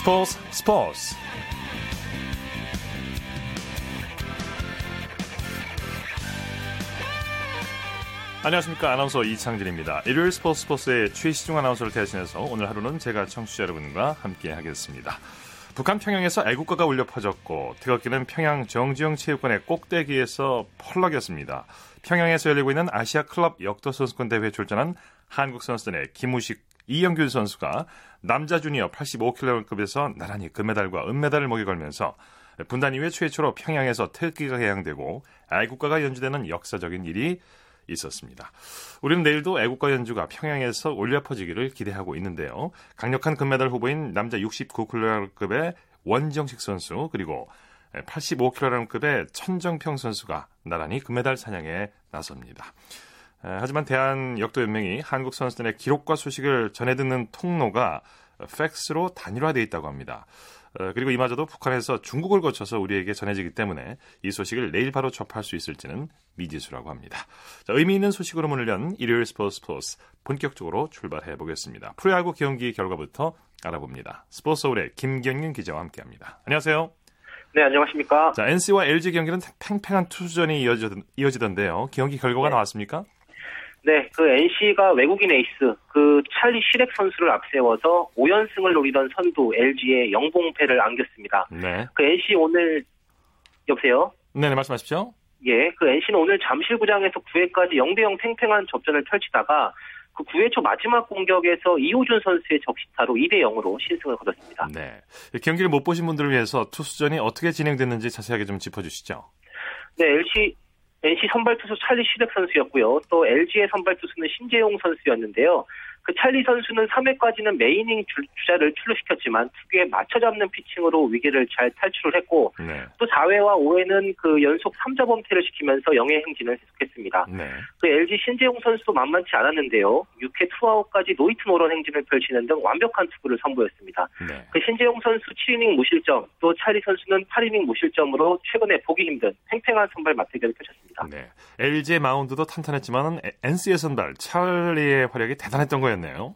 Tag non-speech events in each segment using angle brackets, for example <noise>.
스포츠 스포츠 안녕하십니까 아나운서 이창진입니다. 일요일 스포츠 스포츠의 최시중 아나운서를 대신해서 오늘 하루는 제가 청취자 여러분과 함께 하겠습니다. 북한 평양에서 애국가가 울려 퍼졌고 뜨겁기는 평양 정지영 체육관의 꼭대기에서 펄럭였습니다. 평양에서 열리고 있는 아시아 클럽 역도 선수권 대회에 출전한 한국 선수들의 김우식, 이영균 선수가 남자 주니어 85kg급에서 나란히 금메달과 은메달을 목에 걸면서 분단 이후에 최초로 평양에서 태극기가 개양되고 애국가가 연주되는 역사적인 일이 있었습니다. 우리는 내일도 애국가 연주가 평양에서 올려 퍼지기를 기대하고 있는데요. 강력한 금메달 후보인 남자 69kg급의 원정식 선수 그리고 85kg급의 천정평 선수가 나란히 금메달 사냥에 나섭니다. 하지만 대한역도연맹이 한국 선수들의 기록과 소식을 전해 듣는 통로가 팩스로 단일화되어 있다고 합니다. 그리고 이마저도 북한에서 중국을 거쳐서 우리에게 전해지기 때문에 이 소식을 내일 바로 접할 수 있을지는 미지수라고 합니다. 자, 의미 있는 소식으로 문을 연 일요일 스포츠 스포츠 본격적으로 출발해 보겠습니다. 프로야구 경기 결과부터 알아봅니다. 스포츠 서울의 김경윤 기자와 함께합니다. 안녕하세요. 네, 안녕하십니까. 자, NC와 LG 경기는 팽팽한 투수전이 이어지던, 데요 경기 결과가 네. 나왔습니까? 네, 그 NC가 외국인 에이스 그 찰리 시렉 선수를 앞세워서 5연승을 노리던 선두 LG의 영봉패를 안겼습니다. 네. 그 NC 오늘 여보세요? 네, 네 말씀하십시오. 예, 그 NC는 오늘 잠실구장에서 9회까지 0대 0 팽팽한 접전을 펼치다가 그 9회 초 마지막 공격에서 이호준 선수의 적시타로 2대 0으로 신승을 거뒀습니다. 네. 경기를 못 보신 분들을 위해서 투수전이 어떻게 진행됐는지 자세하게 좀 짚어 주시죠. 네, LC NC 선발 투수 찰리 시덱 선수였고요. 또 LG의 선발 투수는 신재용 선수였는데요. 그 찰리 선수는 3회까지는 매 이닝 주자를 출루시켰지만 특유의 맞춰 잡는 피칭으로 위기를 잘 탈출을 했고 네. 또 4회와 5회는 그 연속 3자 범퇴를 시키면서 영의 행진을 계속했습니다. 네. 그 LG 신재용 선수도 만만치 않았는데요. 6회 투아웃까지 노히트 노런 행진을 펼치는 등 완벽한 투구를 선보였습니다. 네. 그 신재용 선수 7이닝 무실점, 또 찰리 선수는 8이닝 무실점으로 최근에 보기 힘든 팽팽한 선발 맞대결을 펼쳤습니다. 네. LG의 마운드도 탄탄했지만 NC의 선발 찰리의 활약이 대단했던 거예요. 되겠네요.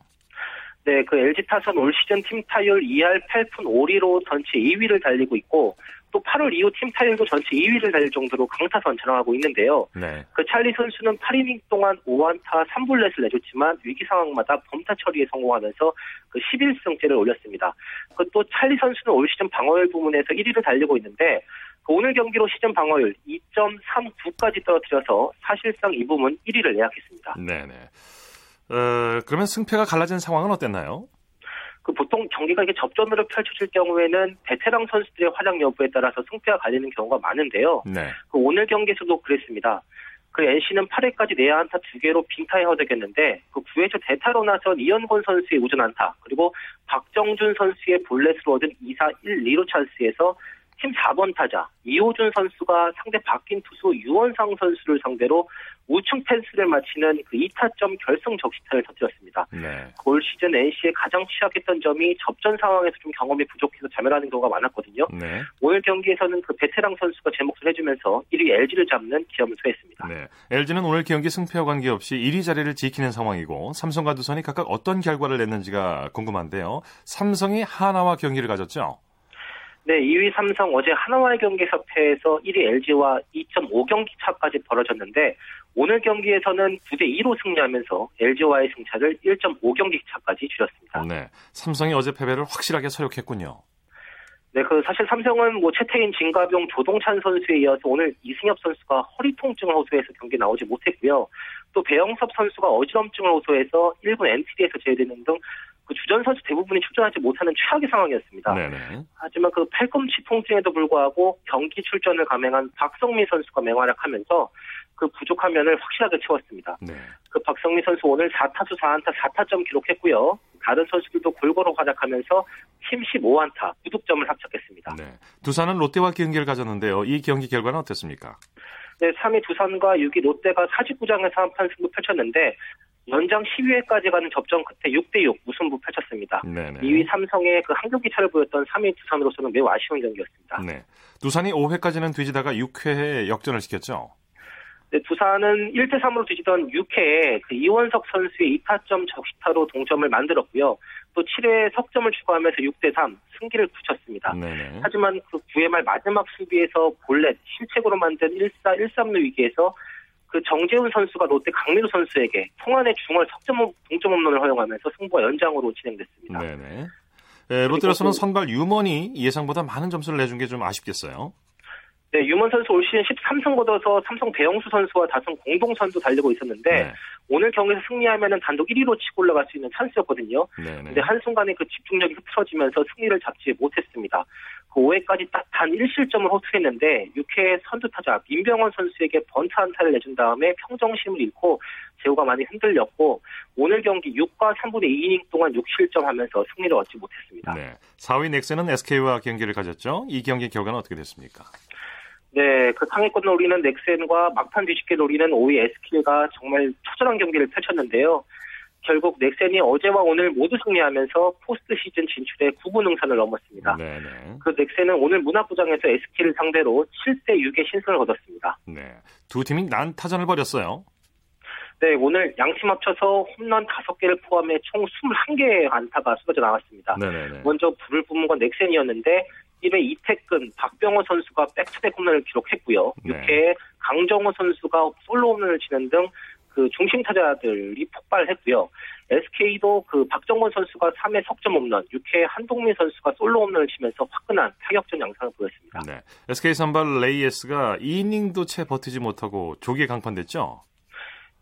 네, 그 LG 타선 올 시즌 팀 타율 2할 8푼 5리로 전체 2위를 달리고 있고 또 8월 이후 팀 타율도 전체 2위를 달릴 정도로 강타선 전환하고 있는데요. 네. 그 찰리 선수는 8이닝 동안 5안타 3불렛을 내줬지만 위기 상황마다 범타 처리에 성공하면서 그 11승째를 올렸습니다. 그 또 찰리 선수는 올 시즌 방어율 부문에서 1위를 달리고 있는데 그 오늘 경기로 시즌 방어율 2.39까지 떨어뜨려서 사실상 이 부문 1위를 예약했습니다. 네네. 어, 그러면 승패가 갈라진 상황은 어땠나요? 그 보통 경기가 이게 접전으로 펼쳐질 경우에는 베테랑 선수들의 활약 여부에 따라서 승패가 갈리는 경우가 많은데요. 네. 그 오늘 경기에서도 그랬습니다. 그 NC는 8회까지 내야 안타 2개로 빙타에 허덕였는데 그 9회 초 대타로 나선 이현권 선수의 우전 안타 그리고 박정준 선수의 볼넷으로 얻은 2사 1, 2루 찬스에서 팀 4번 타자 이호준 선수가 상대 바뀐 투수 유원상 선수를 상대로 우측 펜스를 마치는 그 2타점 결승 적시타를 터뜨렸습니다. 네. 올 시즌 NC의 가장 취약했던 점이 접전 상황에서 좀 경험이 부족해서 자멸하는 경우가 많았거든요. 네. 오늘 경기에서는 그 베테랑 선수가 제 몫을 해주면서 1위 LG를 잡는 기염을 소했습니다. 네. LG는 오늘 경기 승패와 관계없이 1위 자리를 지키는 상황이고 삼성과 두산이 각각 어떤 결과를 냈는지가 궁금한데요. 삼성이 하나와 경기를 가졌죠? 네, 2위 삼성 어제 하나와의 경기에서 패해서 1위 LG와 2.5경기 차까지 벌어졌는데 오늘 경기에서는 9대 2로 승리하면서 LG와의 승차를 1.5경기 차까지 줄였습니다. 네, 삼성이 어제 패배를 확실하게 서력했군요. 네, 그 사실 삼성은 뭐 최태인, 진가병, 조동찬 선수에 이어서 오늘 이승엽 선수가 허리 통증을 호소해서 경기 나오지 못했고요. 또 배영섭 선수가 어지럼증을 호소해서 1군 NTD에서 제외되는 등 그 주전 선수 대부분이 출전하지 못하는 최악의 상황이었습니다. 네네. 하지만 그 팔꿈치 통증에도 불구하고 경기 출전을 감행한 박성민 선수가 맹활약하면서 그 부족한 면을 확실하게 채웠습니다. 네. 그 박성민 선수 오늘 4타수 4안타 4타점 기록했고요. 다른 선수들도 골고루 활약하면서 팀 15안타 9득점을 합작했습니다. 네. 두산은 롯데와 경기를 가졌는데요. 이 경기 결과는 어땠습니까? 네, 3위 두산과 6위 롯데가 사직구장에서 한판 승부 펼쳤는데 연장 12회까지 가는 접전 끝에 6대6 무승부 펼쳤습니다. 네네. 2위 삼성의 그 한 경기 차를 보였던 3위 두산으로서는 매우 아쉬운 경기였습니다. 네. 두산이 5회까지는 뒤지다가 6회에 역전을 시켰죠? 네, 두산은 1대 3으로 뒤지던 6회에 그 이원석 선수의 2타점 적시타로 동점을 만들었고요. 또 7회에 석점을 추가하면서 6대 3 승기를 굳혔습니다. 네네. 하지만 그 9회 말 마지막 수비에서 볼넷 실책으로 만든 1사 1-3루 위기에서 그 정재훈 선수가 롯데 강민우 선수에게 통안의 중월 석점 동점 홈런을 허용하면서 승부가 연장으로 진행됐습니다. 네네. 네, 롯데로서는 선발 유먼이 예상보다 많은 점수를 내준 게 좀 아쉽겠어요. 네, 유먼 선수 올 시즌 13승 거둬서 삼성 배영수 선수와 다승 공동선도 달리고 있었는데 네. 오늘 경기에서 승리하면 단독 1위로 치고 올라갈 수 있는 찬스였거든요. 네, 네. 근데 한순간에 그 집중력이 흐트러지면서 승리를 잡지 못했습니다. 그 5회까지 딱 단 1실점을 호투했는데 6회 선두 타자 민병헌 선수에게 번트 한타를 내준 다음에 평정심을 잃고 제호가 많이 흔들렸고 오늘 경기 6과 3분의 2이닝 동안 6실점 하면서 승리를 얻지 못했습니다. 네. 4위 넥센은 SK와 경기를 가졌죠. 이 경기 결과는 어떻게 됐습니까? 네, 그 상위권 노리는 넥센과 막판 뒤집게 노리는 5위 SK가 정말 처절한 경기를 펼쳤는데요. 결국 넥센이 어제와 오늘 모두 승리하면서 포스트 시즌 진출에 9분 응산을 넘었습니다. 네네. 그 넥센은 오늘 문학구장에서 SK를 상대로 7대 6의 신승을 거뒀습니다. 네, 두 팀이 난타전을 벌였어요. 네, 오늘 양팀 합쳐서 홈런 5개를 포함해 총 21개의 안타가 쏟아져 나왔습니다. 네네네. 먼저 불을 뿜은 건 넥센이었는데 1회 이택근, 박병호 선수가 back-to-back 홈런을 기록했고요. 네. 6회에 강정호 선수가 솔로 홈런을 치는 등 그 중심 타자들이 폭발했고요. SK도 그 박정권 선수가 3회 석점 홈런, 6회 한동민 선수가 솔로 홈런을 치면서 화끈한 타격전 양상을 보였습니다. 네. SK 선발 레이에스가 2이닝도 채 버티지 못하고 조기에 강판됐죠?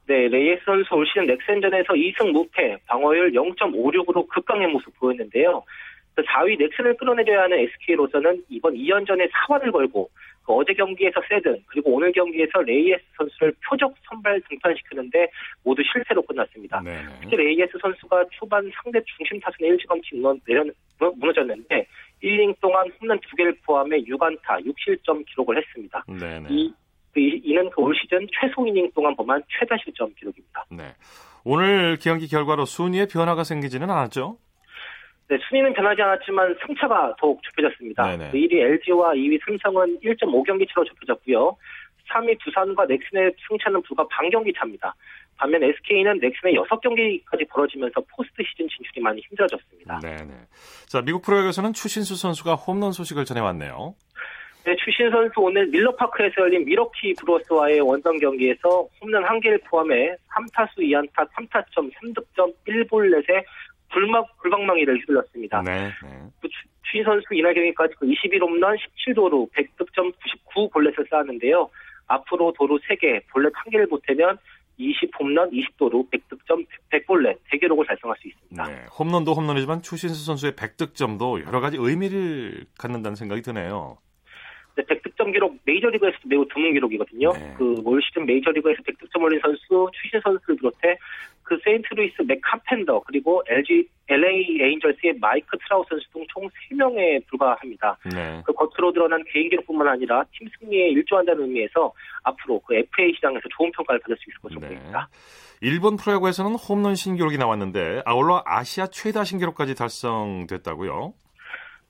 네, 레이에스 선수 올 시즌 넥센전에서 2승 무패, 방어율 0.56으로 극강의 모습 보였는데요. 4위 넥센을 끌어내려야 하는 SK로서는 이번 2연전에 사활을 걸고 그 어제 경기에서 세든 그리고 오늘 경기에서 레이에스 선수를 표적 선발 등판시키는데 모두 실패로 끝났습니다. 네. 특히 레이에스 선수가 초반 상대 중심 타선에 일찌감치 무너졌는데 1이닝 동안 홈런 2개를 포함해 6안타 6실점 기록을 했습니다. 네. 이, 그 이는 그 올 시즌 최소 이닝 동안 범한 최다 실점 기록입니다. 네. 오늘 경기 결과로 순위에 변화가 생기지는 않았죠? 네, 순위는 변하지 않았지만 승차가 더욱 좁혀졌습니다. 네네. 1위 LG와 2위 삼성은 1.5경기 차로 좁혀졌고요. 3위 두산과 넥센의 승차는 불과 반경기 차입니다. 반면 SK는 넥센에 6경기까지 벌어지면서 포스트 시즌 진출이 많이 힘들어졌습니다. 네네. 자, 미국 프로야구에서는 추신수 선수가 홈런 소식을 전해왔네요. 네, 추신 선수 오늘 밀러파크에서 열린 미러키 브루어스와의 원정 경기에서 홈런 1개를 포함해 3타수 2안타 3타점 3득점 1볼넷에 불막 불방망이를 휘둘렀습니다. 네. 네. 그 추 선수 이날 경기까지 그 21홈런 17도루 100득점 99 볼넷을 쌓았는데요. 앞으로 도루 3개, 볼넷 1개를 보태면 20홈런, 20도루, 100득점, 100볼넷 대기록을 달성할 수 있습니다. 네, 홈런도 홈런이지만 추신수 선수의 100득점도 여러 가지 의미를 갖는다는 생각이 드네요. 네, 100득점 기록 메이저리그에서도 매우 드문 기록이거든요. 네. 그올 시즌 메이저리그에서 100득점 올린 선수 추신수 선수를 비롯해 그 세인트루이스 맷 카펜터 그리고 LG LA 에인절스의 마이크 트라웃 선수 등 총 3명에 불과합니다. 네. 그 겉으로 드러난 개인 기록뿐만 아니라 팀 승리에 일조한다는 의미에서 앞으로 그 FA 시장에서 좋은 평가를 받을 수 있을 것으로 네. 보입니다. 일본 프로야구에서는 홈런 신기록이 나왔는데 아울러 아시아 최다 신기록까지 달성됐다고요?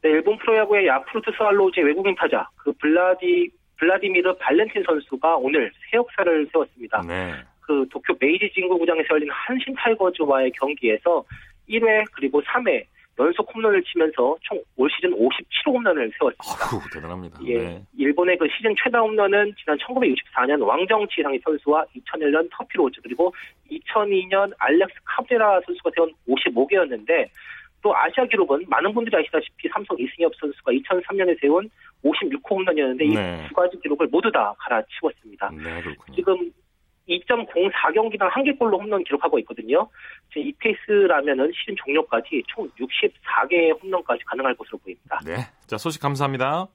네, 일본 프로야구의 야쿠르트 스왈로우즈의 외국인 타자 그 블라디 블라디미르 발렌틴 선수가 오늘 새 역사를 세웠습니다. 네. 그 도쿄 메이지 진구구장에서 열린 한신 타이거즈와의 경기에서 1회 그리고 3회 연속 홈런을 치면서 총 올 시즌 57호 홈런을 세웠습니다. 아유, 대단합니다. 예, 네. 일본의 그 시즌 최다 홈런은 지난 1964년 왕정치 상의 선수와 2001년 터피 로즈 그리고 2002년 알렉스 카브레라 선수가 세운 55개였는데 또 아시아 기록은 많은 분들이 아시다시피 삼성 이승엽 선수가 2003년에 세운 56호 홈런이었는데 네. 이두 가지 기록을 모두 다 갈아치웠습니다. 네, 지금 2.04경기당 한 개골로 홈런 기록하고 있거든요. 이 페이스라면은 시즌 종료까지 총 64개의 홈런까지 가능할 것으로 보입니다. 네. 자, 소식 감사합니다.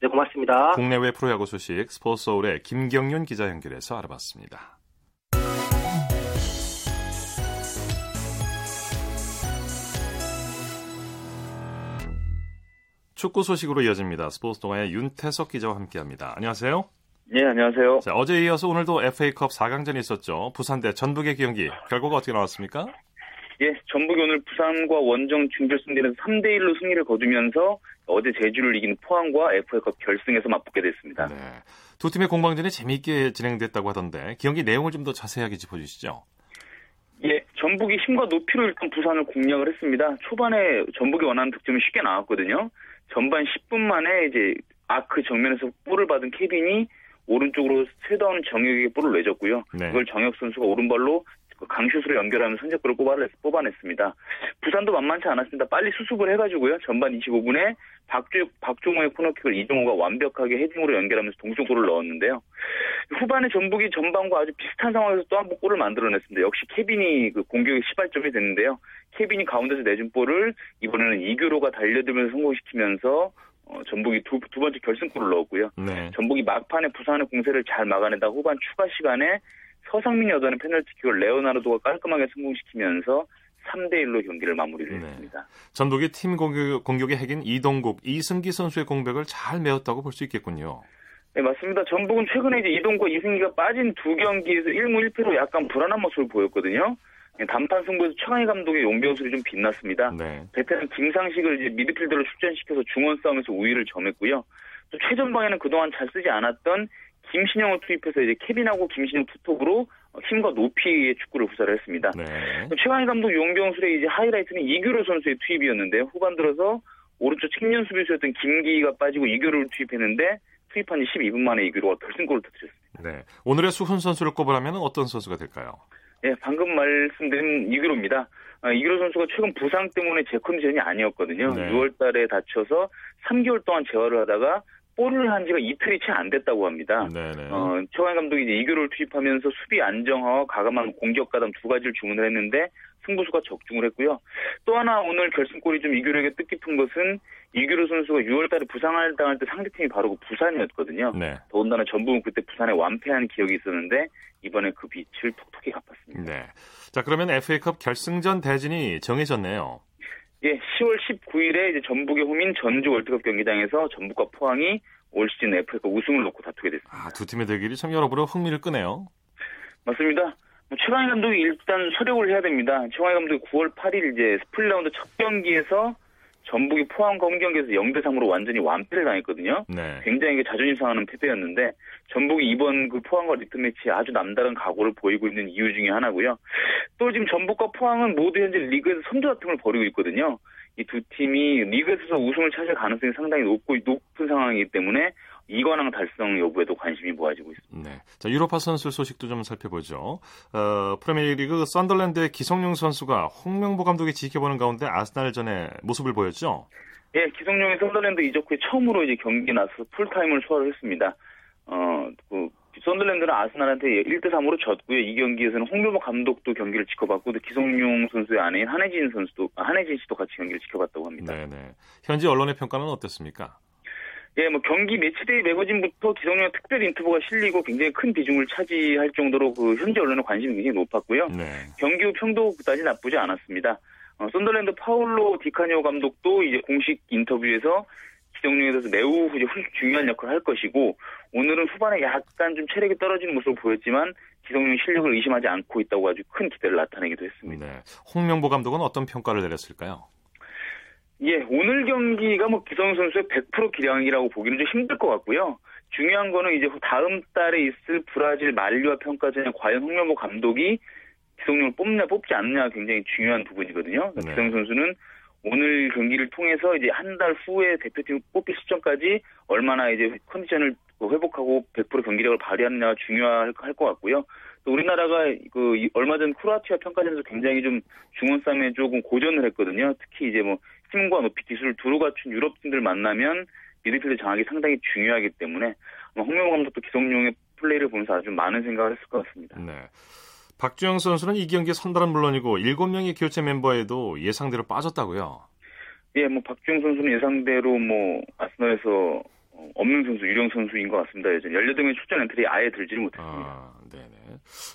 네, 고맙습니다. 국내외 프로야구 소식 스포츠 서울의 김경윤 기자 연결해서 알아봤습니다. 축구 소식으로 이어집니다. 스포츠 동아의 윤태석 기자와 함께합니다. 안녕하세요. 네, 안녕하세요. 자, 어제 이어서 오늘도 FA컵 4강전이 있었죠. 부산 대 전북의 경기. 결과가 어떻게 나왔습니까? 예, 전북이 오늘 부산과 원정 준결승대에서 3대 1로 승리를 거두면서 어제 제주를 이긴 포항과 FA컵 결승에서 맞붙게 됐습니다. 네. 두 팀의 공방전이 재미있게 진행됐다고 하던데 경기 내용을 좀 더 자세하게 짚어주시죠. 예, 전북이 힘과 높이로 일단 부산을 공략을 했습니다. 초반에 전북이 원하는 득점이 쉽게 나왔거든요. 전반 10분 만에 이제 아크 정면에서 볼을 받은 케빈이 오른쪽으로 쇄도하는 정혁에게 볼을 내줬고요. 네. 그걸 정혁 선수가 오른발로 그 강슛으로 연결하면 선제골을 뽑아냈 습니다. 부산도 만만치 않았습니다. 빨리 수습을 해가지고요. 전반 25분에 박주, 박종호의 코너킥을 이종호가 완벽하게 헤딩으로 연결하면서 동쪽골을 넣었는데요. 후반에 전북이 전반과 아주 비슷한 상황에서 또 한 번 골을 만들어냈습니다. 역시 케빈이 그 공격의 시발점이 됐는데요. 케빈이 가운데서 내준 볼을 이번에는 이규로가 달려들면서 성공시키면서 어, 전북이 두, 두 번째 결승골을 넣었고요. 네. 전북이 막판에 부산의 공세를 잘 막아내다 후반 추가 시간에 서상민이 얻어낸 페널티킥을 레오나르도가 깔끔하게 성공시키면서 3대1로 경기를 마무리를 네. 했습니다. 전북이 팀 공격, 공격의 핵인 이동국, 이승기 선수의 공백을 잘 메웠다고 볼 수 있겠군요. 네, 맞습니다. 전북은 최근에 이제 이동국과 이승기가 빠진 두 경기에서 1무 1패로 약간 불안한 모습을 보였거든요. 네, 단판 승부에서 최강희 감독의 용병술이 좀 빛났습니다. 네. 베테랑 김상식을 이제 미드필더로 출전시켜서 중원 싸움에서 우위를 점했고요. 또 최전방에는 그동안 잘 쓰지 않았던 김신영을 투입해서 이제 케빈하고 김신영 투톱으로 힘과 높이의 축구를 구사를 했습니다. 네. 최강희 감독 용병술의 이제 하이라이트는 이규로 선수의 투입이었는데 후반 들어서 오른쪽 측면 수비수였던 김기가 빠지고 이규로를 투입했는데 투입한 지 12분 만에 이규로가 결승골을 터뜨렸습니다. 네. 오늘의 수훈 선수를 꼽으라면 어떤 선수가 될까요? 네, 방금 말씀드린 이규로입니다. 아, 이규로 선수가 최근 부상 때문에 제 컨디션이 아니었거든요. 네. 6월 달에 다쳐서 3개월 동안 재활을 하다가 볼을 한 지가 이틀이 채 안 됐다고 합니다. 네네. 어, 최강 감독이 이제 이교를 투입하면서 수비 안정화와 가감한 공격 가담 두 가지를 주문을 했는데 승부수가 적중을 했고요. 또 하나 오늘 결승골이 좀 이규로에게 뜻깊은 것은 이규로 선수가 6월달에 부상을 당할 때 상대팀이 바로 그 부산이었거든요. 네. 더군다나 전북은 그때 부산에 완패한 기억이 있었는데 이번에 그 빚을 톡톡히 갚았습니다. 네. 자 그러면 FA컵 결승전 대진이 정해졌네요. 예, 10월 19일에 이제 전북의 홈인 전주 월드컵 경기장에서 전북과 포항이 올 시즌 FA컵 우승을 놓고 다투게 됐습니다. 아, 두 팀의 대결이 참 여러모로 흥미를 끄네요. 맞습니다. 뭐 최강희 감독이 일단 설욕을 해야 됩니다. 최강희 감독이 9월 8일 이제 split round 첫 경기에서 전북이 포항 검경기에서 0대 3으로 완전히 완패를 당했거든요. 네. 굉장히 자존심 상하는 패배였는데 전북이 이번 그 포항과 리턴 매치에 아주 남다른 각오를 보이고 있는 이유 중에 하나고요. 또 지금 전북과 포항은 모두 현재 리그에서 선두 다툼을 벌이고 있거든요. 이 두 팀이 리그에서 우승을 차지할 가능성이 상당히 높고 높은 상황이기 때문에 이관왕 달성 여부에도 관심이 모아지고 있습니다. 네. 자, 유럽파 선수 소식도 좀 살펴보죠. 어, 프리미어리그 썬더랜드의 기성용 선수가 홍명보 감독이 지켜보는 가운데 아스날전에 모습을 보였죠. 예, 기성용이 썬더랜드 이적 후에 처음으로 이제 경기 나서 풀타임을 소화를 했습니다. 어, 그 썬더랜드는 아스날한테 1대 3으로 졌고요. 이 경기에서는 홍명보 감독도 경기를 지켜봤고 또 기성용 선수의 아내인 한혜진 선수도 아, 한혜진 씨도 같이 경기를 지켜봤다고 합니다. 네, 네. 현지 언론의 평가는 어땠습니까? 예, 뭐 경기 matchday magazine부터 기성용 특별 인터뷰가 실리고 굉장히 큰 비중을 차지할 정도로 그 현지 언론의 관심이 굉장히 높았고요. 네. 경기 후 평도 그다지 나쁘지 않았습니다. 어, 썬더랜드 파울로 디카니오 감독도 이제 공식 인터뷰에서 기성용에 대해서 매우 이제 중요한 역할을 할 것이고 오늘은 후반에 약간 좀 체력이 떨어지는 모습을 보였지만 기성용 실력을 의심하지 않고 있다고 아주 큰 기대를 나타내기도 했습니다. 네. 홍명보 감독은 어떤 평가를 내렸을까요? 예, 오늘 경기가 뭐 기성 선수의 100% 기량이라고 보기는 좀 힘들 것 같고요. 중요한 거는 이제 다음 달에 있을 브라질 만리와 평가전에 과연 홍명보 감독이 기성용을 뽑냐 뽑지 않느냐 굉장히 중요한 부분이거든요. 네. 기성 선수는 오늘 경기를 통해서 이제 한 달 후에 대표팀 뽑힐 시점까지 얼마나 이제 컨디션을 회복하고 100% 경기력을 발휘하느냐가 중요할 것 같고요. 또 우리나라가 그 얼마 전 크로아티아 평가전에서 굉장히 좀 중원 싸움에 조금 고전을 했거든요. 특히 이제 뭐 힘과 높이 기술을 두루 갖춘 유럽 팀들 만나면 미드필드 장악이 상당히 중요하기 때문에 홍명호 감독도 기성용의 플레이를 보면서 아주 많은 생각을 했을 것 같습니다. 네. 박주영 선수는 이 경기 선발은 물론이고 7명의 교체 멤버에도 예상대로 빠졌다고요. 예, 뭐 박주영 선수는 예상대로 뭐 아스널에서 없는 선수, 유령 선수인 것 같습니다. 예전 18명의 출전 엔트리 아예 들지를 못했습니다. 아, 네네.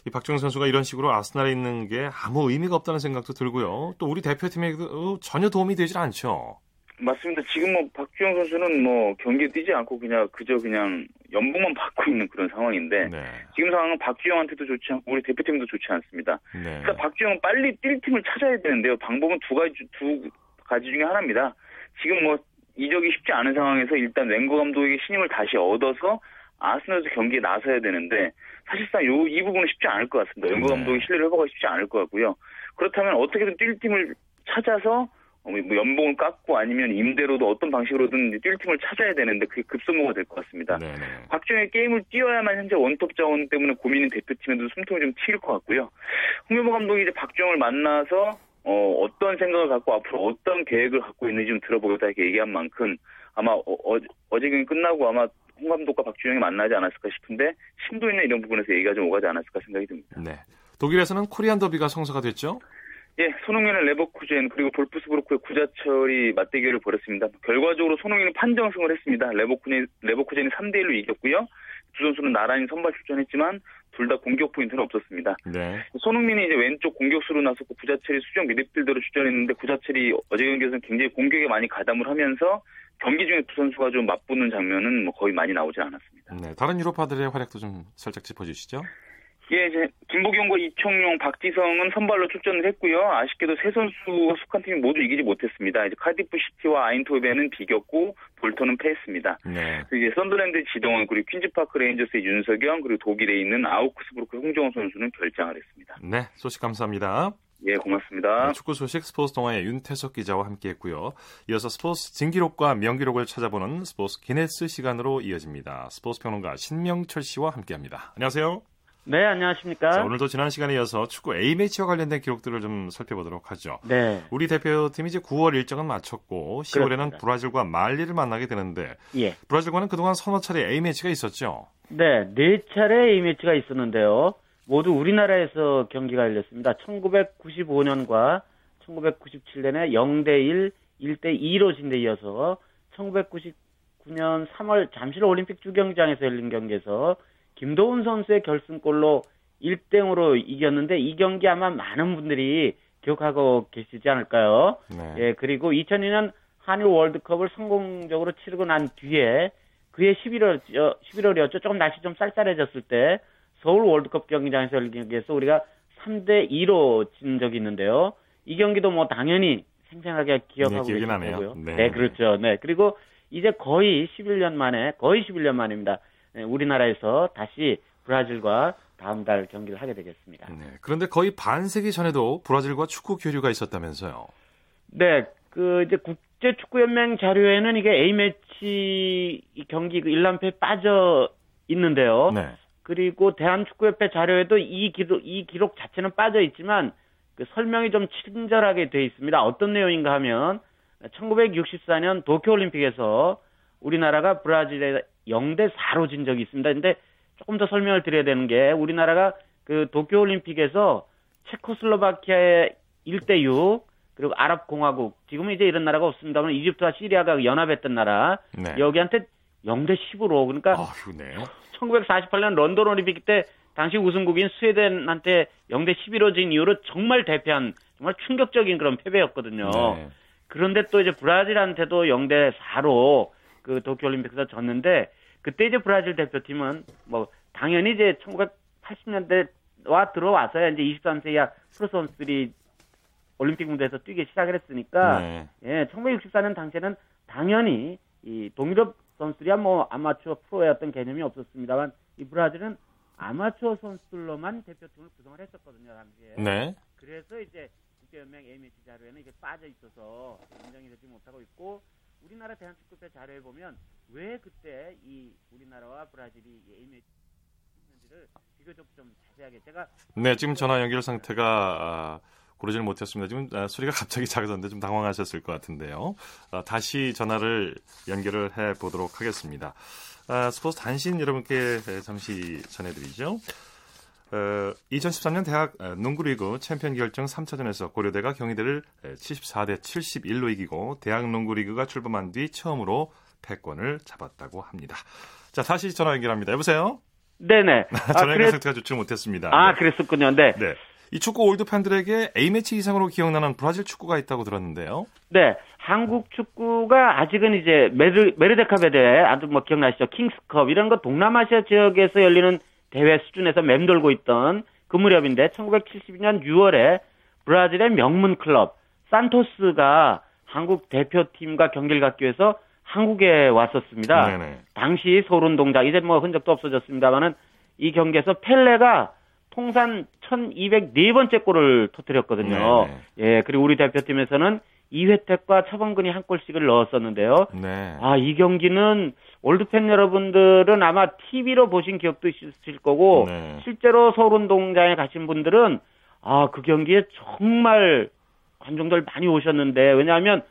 이 박주영 선수가 이런 식으로 아스날에 있는 게 아무 의미가 없다는 생각도 들고요. 또 우리 대표팀에도 전혀 도움이 되질 않죠. 맞습니다. 지금 뭐 박주영 선수는 뭐 경기에 뛰지 않고 그냥 그저 그냥 연봉만 받고 있는 그런 상황인데 네. 지금 상황은 박주영한테도 좋지 않고 우리 대표팀도 좋지 않습니다. 네. 그러니까 박주영은 빨리 뛸 팀을 찾아야 되는데요. 방법은 두 가지 두 가지 중에 하나입니다. 지금 뭐 이적이 쉽지 않은 상황에서 일단 웬거 감독에게 신임을 다시 얻어서 아스널도 경기에 나서야 되는데 사실상 요, 이 부분은 쉽지 않을 것 같습니다. 연구 네. 감독이 신뢰를 회복하기 쉽지 않을 것 같고요. 그렇다면 어떻게든 뛸 팀을 찾아서 어, 뭐 연봉을 깎고 아니면 임대로도 어떤 방식으로든 뛸 팀을 찾아야 되는데 그게 급선무가 될 것 같습니다. 네네. 박정희 게임을 뛰어야만 현재 원톱 자원 때문에 고민인 대표팀에도 숨통이 좀 튀일 것 같고요. 홍명보 감독이 이제 박정을 만나서 어, 어떤 생각을 갖고 앞으로 어떤 계획을 갖고 있는지 좀 들어보겠다 이렇게 얘기한 만큼 아마 어, 어, 어제 경기 끝나고 아마 홍 감독과 박주영이 만나지 않았을까 싶은데 심도 있는 이런 부분에서 얘기가 좀 오가지 않았을까 생각이 듭니다. 네. 독일에서는 코리안 더비가 성사가 됐죠? 예, 손흥민은 레버쿠젠 그리고 볼프스부르크의 구자철이 맞대결을 벌였습니다. 결과적으로 손흥민이 판정승을 했습니다. 레버쿠젠, 레버쿠젠이 3대 1로 이겼고요. 두 선수는 나란히 선발 출전했지만 둘 다 공격 포인트는 없었습니다. 네. 손흥민이 이제 왼쪽 공격수로 나섰고 구자철이 수정 미드필더로 출전했는데 구자철이 어제 경기에서는 굉장히 공격에 많이 가담을 하면서 경기 중에 두 선수가 좀 맞붙는 장면은 뭐 거의 많이 나오지 않았습니다. 네, 다른 유럽파들의 활약도 좀 살짝 짚어주시죠. 예, 이제 김보경과 이청용, 박지성은 선발로 출전을 했고요. 아쉽게도 세 선수가 속한 팀이 모두 이기지 못했습니다. 이제 카디프 시티와 아인트호벤은 비겼고 볼턴은 패했습니다. 네. 이제 썬더랜드 지동원 그리고 퀸즈파크 레인저스의 윤석영 그리고 독일에 있는 아우크스부르크 홍정호 선수는 결장을 했습니다. 네, 소식 감사합니다. 예, 고맙습니다. 네, 축구 소식 스포츠 동아의 윤태석 기자와 함께했고요. 이어서 스포츠 진기록과 명기록을 찾아보는 스포츠 기네스 시간으로 이어집니다. 스포츠 평론가 신명철 씨와 함께합니다. 안녕하세요. 네, 안녕하십니까. 자, 오늘도 지난 시간에 이어서 축구 A매치와 관련된 기록들을 좀 살펴보도록 하죠. 네. 우리 대표팀이 이제 9월 일정은 마쳤고 10월에는 그렇습니다. 브라질과 말리를 만나게 되는데 예. 브라질과는 그동안 서너 차례 A매치가 있었죠. 네, 네 차례 A매치가 있었는데요. 모두 우리나라에서 경기가 열렸습니다. 1995년과 1997년에 0대1, 1대2로 진데 이어서 1999년 3월 잠실 올림픽 주경장에서 열린 경기에서 김도훈 선수의 결승골로 1대0으로 이겼는데 이 경기 아마 많은 분들이 기억하고 계시지 않을까요? 네. 예, 그리고 2002년 한일 월드컵을 성공적으로 치르고 난 뒤에 그해 11월, 11월이었죠. 조금 날씨 좀 쌀쌀해졌을 때 서울 월드컵 경기장에서 열린 경기에서 우리가 3대 2로 진 적이 있는데요. 이 경기도 뭐 당연히 생생하게 기억하고 네, 계시고요. 네. 네, 그렇죠. 네. 그리고 이제 거의 11년 만에 거의 11년 만입니다. 네, 우리나라에서 다시 브라질과 다음 달 경기를 하게 되겠습니다. 네. 그런데 거의 반세기 전에도 브라질과 축구 교류가 있었다면서요? 네. 그 이제 국제 축구 연맹 자료에는 이게 A 매치 경기 그 1람패 빠져 있는데요. 네. 그리고 대한축구협회 자료에도 이 기록, 이 기록 자체는 빠져 있지만 그 설명이 좀 친절하게 되어 있습니다. 어떤 내용인가 하면 1964년 도쿄올림픽에서 우리나라가 브라질에 0대 4로 진 적이 있습니다. 근데 조금 더 설명을 드려야 되는 게 우리나라가 그 도쿄올림픽에서 체코슬로바키아의 1대 6 그리고 아랍공화국 지금은 이제 이런 나라가 없습니다만 이집트와 시리아가 연합했던 나라 네. 여기한테 0대 10으로 그러니까 네. 1948년 런던 올림픽 때 당시 우승국인 스웨덴한테 0대 11로 진 이후로 정말 대표한 정말 충격적인 그런 패배였거든요. 네. 그런데 또 이제 브라질한테도 0대 4로 그 도쿄 올림픽에서 졌는데 그때 이제 브라질 대표팀은 뭐 당연히 이제 1980년대와 들어와서야 이제 23세 이하 프로 선수들이 올림픽 무대에서 뛰기 시작을 했으니까 네. 예, 1964년 당시에는 당연히 이 동유럽 선수들이야 뭐 아마추어 프로의 어떤 개념이 없었습니다만 이 브라질은 아마추어 선수들로만 대표팀을 구성을 했었거든요 당시에. 네. 그래서 이제 국제연맹 A매치 자료에는 이게 빠져 있어서 인정이 되지 못하고 있고 우리나라 대한축구협회 자료에 보면 왜 그때 이 우리나라와 브라질이 A매치 했는지를 비교적 좀 자세하게 제가 네 지금 전화 연결 상태가 아, 고르지는 못했습니다. 지금 아, 소리가 갑자기 작아졌는데 좀 당황하셨을 것 같은데요. 아, 다시 전화를 연결을 해 보도록 하겠습니다. 아, 스포츠 단신 여러분께 잠시 전해드리죠. 어, 2013년 대학 농구리그 챔피언 결정 3차전에서 고려대가 경희대를 74대 71로 이기고 대학 농구리그가 출범한 뒤 처음으로 패권을 잡았다고 합니다. 자, 다시 전화 연결합니다. 여보세요? 네네. <laughs> 전화 연결 아, 그래... 상태가 좋지 못했습니다. 아, 네. 그랬었군요. 네. 네. 이 축구 올드 팬들에게 A매치 이상으로 기억나는 브라질 축구가 있다고 들었는데요. 네. 한국 축구가 아직은 이제 메르, 메르데카배 대회, 아주 뭐 기억나시죠? 킹스컵, 이런 거 동남아시아 지역에서 열리는 대회 수준에서 맴돌고 있던 그 무렵인데, 1972년 6월에 브라질의 명문 클럽, 산토스가 한국 대표팀과 경기를 갖기 위해서 한국에 왔었습니다. 네네. 당시 서울운동장 이제 뭐 흔적도 없어졌습니다만은 이 경기에서 펠레가 통산 1204번째 골을 터뜨렸거든요. 네네. 예, 그리고 우리 대표팀에서는 이회택과 차범근이 한 골씩을 넣었었는데요. 네. 아, 이 경기는 올드팬 여러분들은 아마 TV로 보신 기억도 있으실 거고 네. 실제로 서울 운동장에 가신 분들은 아, 그 경기에 정말 관중들 많이 오셨는데 왜냐하면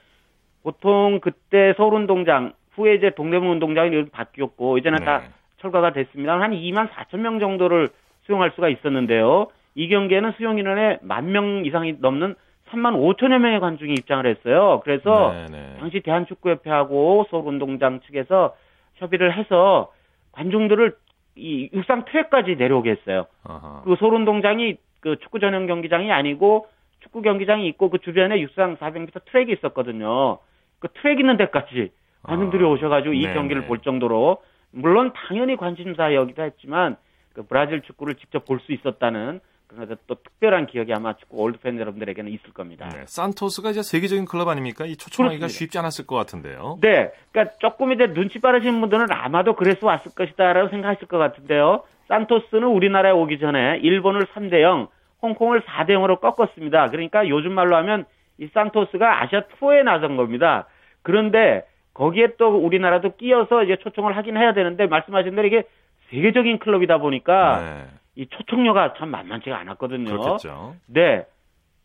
보통 그때 서울 운동장 후에 이제 동대문 운동장이 바뀌었고 이제는 네. 다 철거가 됐습니다. 한 2만 4천 명 정도를 수용할 수가 있었는데요. 이 경기에는 수용 인원의 만 명 이상이 넘는 3만 5천여 명의 관중이 입장을 했어요. 그래서 네네. 네. 당시 대한축구협회하고 서울운동장 측에서 협의를 해서 관중들을 이 육상 트랙까지 내려오게 했어요. 어허. 그 서울운동장이 그 축구 전용 경기장이 아니고 축구 경기장이 있고 그 주변에 육상 400m 트랙이 있었거든요. 그 트랙 있는 데까지 관중들이 아, 오셔가지고 이 네네. 경기를 볼 정도로 물론 당연히 관심사여기도 했지만 그 브라질 축구를 직접 볼 수 있었다는 그래서 또 특별한 기억이 아마 축구 올드 팬 여러분들에게는 있을 겁니다. 네, 산토스가 이제 세계적인 클럽 아닙니까? 이 초청하기가 쉽지 않았을 것 같은데요. 네, 그러니까 조금 이제 눈치 빠르신 분들은 아마도 그래서 왔을 것이다라고 생각하실 것 같은데요. 산토스는 우리나라에 오기 전에 일본을 3대 0, 홍콩을 4대 0으로 꺾었습니다. 그러니까 요즘 말로 하면 이 산토스가 아시아 투어에 나선 겁니다. 그런데 거기에 또 우리나라도 끼어서 이제 초청을 하긴 해야 되는데 말씀하신 대로 이게 세계적인 클럽이다 보니까 네. 이 초청료가 참 만만치가 않았거든요. 그렇겠죠. 네.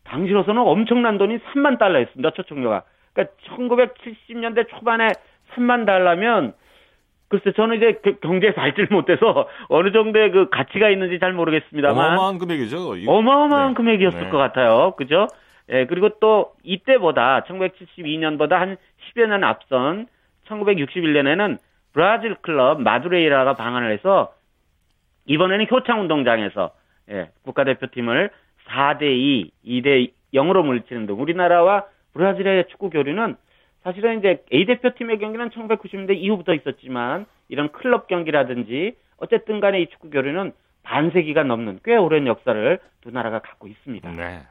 당시로서는 엄청난 돈이 3만 달러였습니다. 초청료가. 그러니까 1970년대 초반에 3만 달러면 글쎄 저는 이제 그 경제에 발질 못해서 <laughs> 어느 정도의 그 가치가 있는지 잘 모르겠습니다만 어마어마한 금액이죠. 어마어마한 네. 금액이었을 네. 것 같아요. 그죠? 예, 그리고 또 이때보다 1972년보다 한 10여 년 앞선 1961년에는 브라질 클럽 마두레이라가 방한을 해서 이번에는 효창 운동장에서 예, 국가대표팀을 4대 2, 2대 0으로 물리치는 등 우리나라와 브라질의 축구 교류는 사실은 이제 A 대표팀의 경기는 1990년대 이후부터 있었지만 이런 클럽 경기라든지 어쨌든 간에 이 축구 교류는 반세기가 넘는 꽤 오랜 역사를 두 나라가 갖고 있습니다. 네.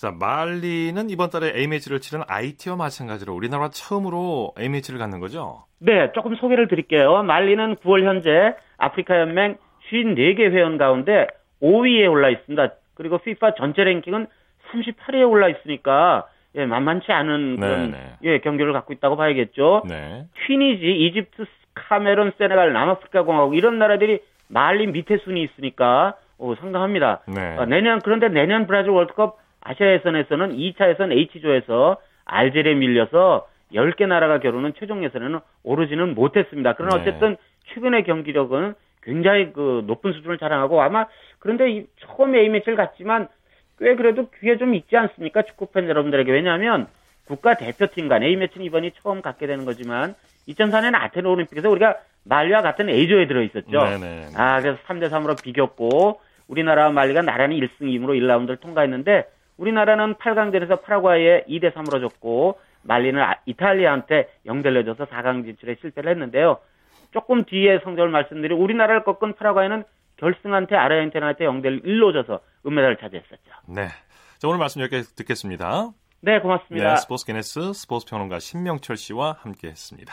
자, 말리는 이번 달에 A매치를 치른 IT와 마찬가지로 우리나라 처음으로 A매치를 갖는 거죠? 네, 조금 소개를 드릴게요. 말리는 9월 현재 아프리카 연맹 54개 회원 가운데 5위에 올라 있습니다. 그리고 FIFA 전체 랭킹은 38위에 올라 있으니까 예, 만만치 않은 그런 네네. 예, 경기를 갖고 있다고 봐야겠죠. 네. 튀니지, 이집트, 카메론, 세네갈, 남아프리카 공화국 이런 나라들이 말리 밑에 순위 있으니까 오, 상당합니다. 네. 어, 내년 그런데 내년 브라질 월드컵 아시아 예선에서는 2차 예선 H조에서 알제리에 밀려서 10개 나라가 겨루는 최종 예선에는 오르지는 못했습니다. 그러나 네. 어쨌든 최근의 경기력은 굉장히 그 높은 수준을 자랑하고 아마 그런데 이 처음에 A매치를 갔지만 꽤 그래도 귀에 좀 있지 않습니까? 축구팬 여러분들에게. 왜냐하면 국가 대표팀 간 A매치는 이번이 처음 갖게 되는 거지만 2004년 아테네 올림픽에서 우리가 말리와 같은 A조에 들어 있었죠. 네네. 아, 그래서 3대 3으로 비겼고 우리나라와 말리가 나란히 1승 2무로 1라운드를 통과했는데 우리나라는 8강전에서 파라과이에 2대 3으로 졌고 말리는 아, 이탈리아한테 0대 내줘서 4강 진출에 실패를 했는데요. 조금 뒤에 성적을 말씀드리 우리나라를 꺾은 파라과이는 결승한테 아르헨티나한테 0대 1로 져서 은메달을 차지했었죠. 네. 자, 오늘 말씀 여기까지 듣겠습니다. 네, 고맙습니다. 네, 스포츠 기네스 스포츠 평론가 신명철 씨와 함께 했습니다.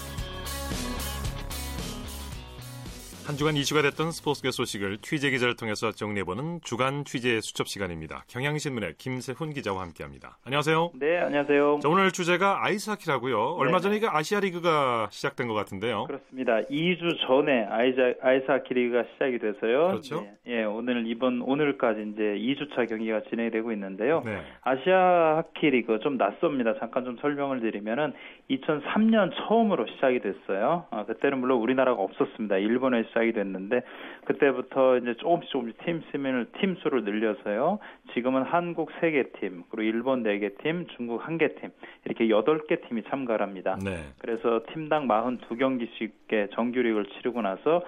한 주간 이슈가 됐던 스포츠계 소식을 취재 기자를 통해서 정리해보는 주간 취재 수첩 시간입니다. 경향신문의 김세훈 기자와 함께합니다. 안녕하세요. 네, 안녕하세요. 자, 오늘 주제가 아이스하키라고요. 네. 얼마 전에 이 아시아 리그가 시작된 것 같은데요. 그렇습니다. 2주 전에 아이자, 아이스하키 리그가 시작이 돼서요. 그렇죠. 예, 예, 오늘 이번 오늘까지 이제 2주차 경기가 진행되고 있는데요. 네. 아시아 하키 리그 좀 낯섭니다. 잠깐 좀 설명을 드리면은 2003년 처음으로 시작이 됐어요. 아, 그때는 물론 우리나라가 없었습니다. 일본에 시작 시작이 됐는데 그때부터 이제 조금씩 조금씩 팀 수를 팀 수를 늘려서요. 지금은 한국 3개 팀, 그리고 일본 4개 팀, 중국 1개 팀 이렇게 8개 팀이 참가를 합니다. 네. 그래서 팀당 42경기씩의 정규리그를 치르고 나서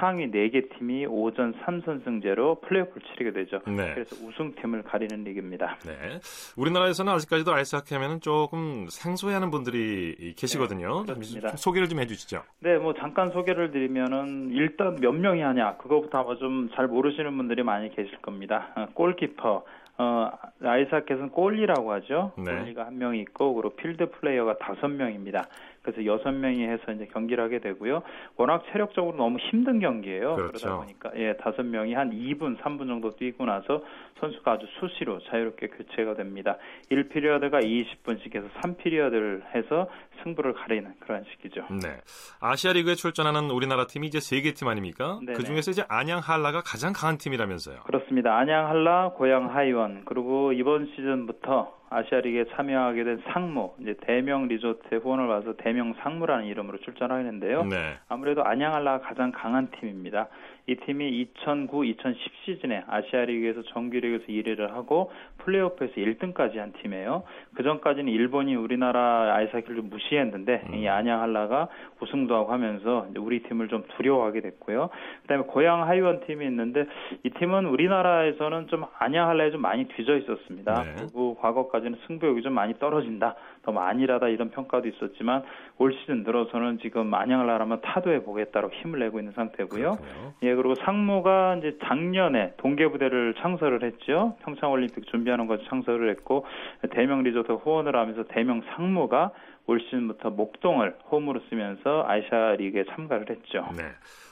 상위 4개 팀이 오전 3선승제로 플레이오프를 치르게 되죠. 네. 그래서 우승팀을 가리는 리그입니다. 네. 우리나라에서는 아직까지도 아이스하키 하면 조금 생소해하는 분들이 계시거든요. 네, 그렇습니다. 소개를 좀 해주시죠. 네, 뭐 잠깐 소개를 드리면은 일단 몇 명이 하냐 그거부터 아마 좀 잘 모르시는 분들이 많이 계실 겁니다. 어, 골키퍼, 어, 아이스하키에서는 골리라고 하죠. 네. 골리가 한명 있고, 그리고 필드 플레이어가 다섯 명입니다. 그래서 여섯 명이 해서 이제 경기를 하게 되고요. 워낙 체력적으로 너무 힘든 경기예요. 그렇죠. 그러다 보니까 예, 다섯 명이 한 2분, 3분 정도 뛰고 나서 선수가 아주 수시로 자유롭게 교체가 됩니다. 1피리어드가 20분씩 해서 3피리어드를 해서 승부를 가리는 그런 식이죠. 네. 아시아 리그에 출전하는 우리나라 팀이 이제 세 개 팀 아닙니까? 네네. 그 중에서 이제 안양 한라가 가장 강한 팀이라면서요. 그렇습니다. 안양 한라, 고양 하이원 그리고 이번 시즌부터 아시아리그에 참여하게 된 상무, 이제 대명 리조트의 후원을 받아서 대명 상무라는 이름으로 출전하는데요. 네. 아무래도 안양알라가 가장 강한 팀입니다. 이 팀이 2009-2010 시즌에 아시아리그에서 정규리그에서 1위를 하고 플레이오프에서 1등까지 한 팀이에요. 그 전까지는 일본이 우리나라 아이스하키를 좀 무시했는데 음. 이 안양한라가 우승도 하고 하면서 우리 팀을 좀 두려워하게 됐고요. 그다음에 고양 하이원 팀이 있는데 이 팀은 우리나라에서는 좀 안양한라에 좀 많이 뒤져 있었습니다. 네. 그리고 과거까지는 승부욕이 좀 많이 떨어진다, 더 만일하다 이런 평가도 있었지만 올 시즌 들어서는 지금 안양한라라면 타도해 보겠다고 힘을 내고 있는 상태고요. 그렇군요. 예, 그리고 상무가 이제 작년에 동계부대를 창설을 했죠. 평창올림픽 준비하는 것 창설을 했고 대명 리조트 후원을 하면서 대명 상무가 올 시즌부터 목동을 홈으로 쓰면서 아시아 리그에 참가를 했죠. 네.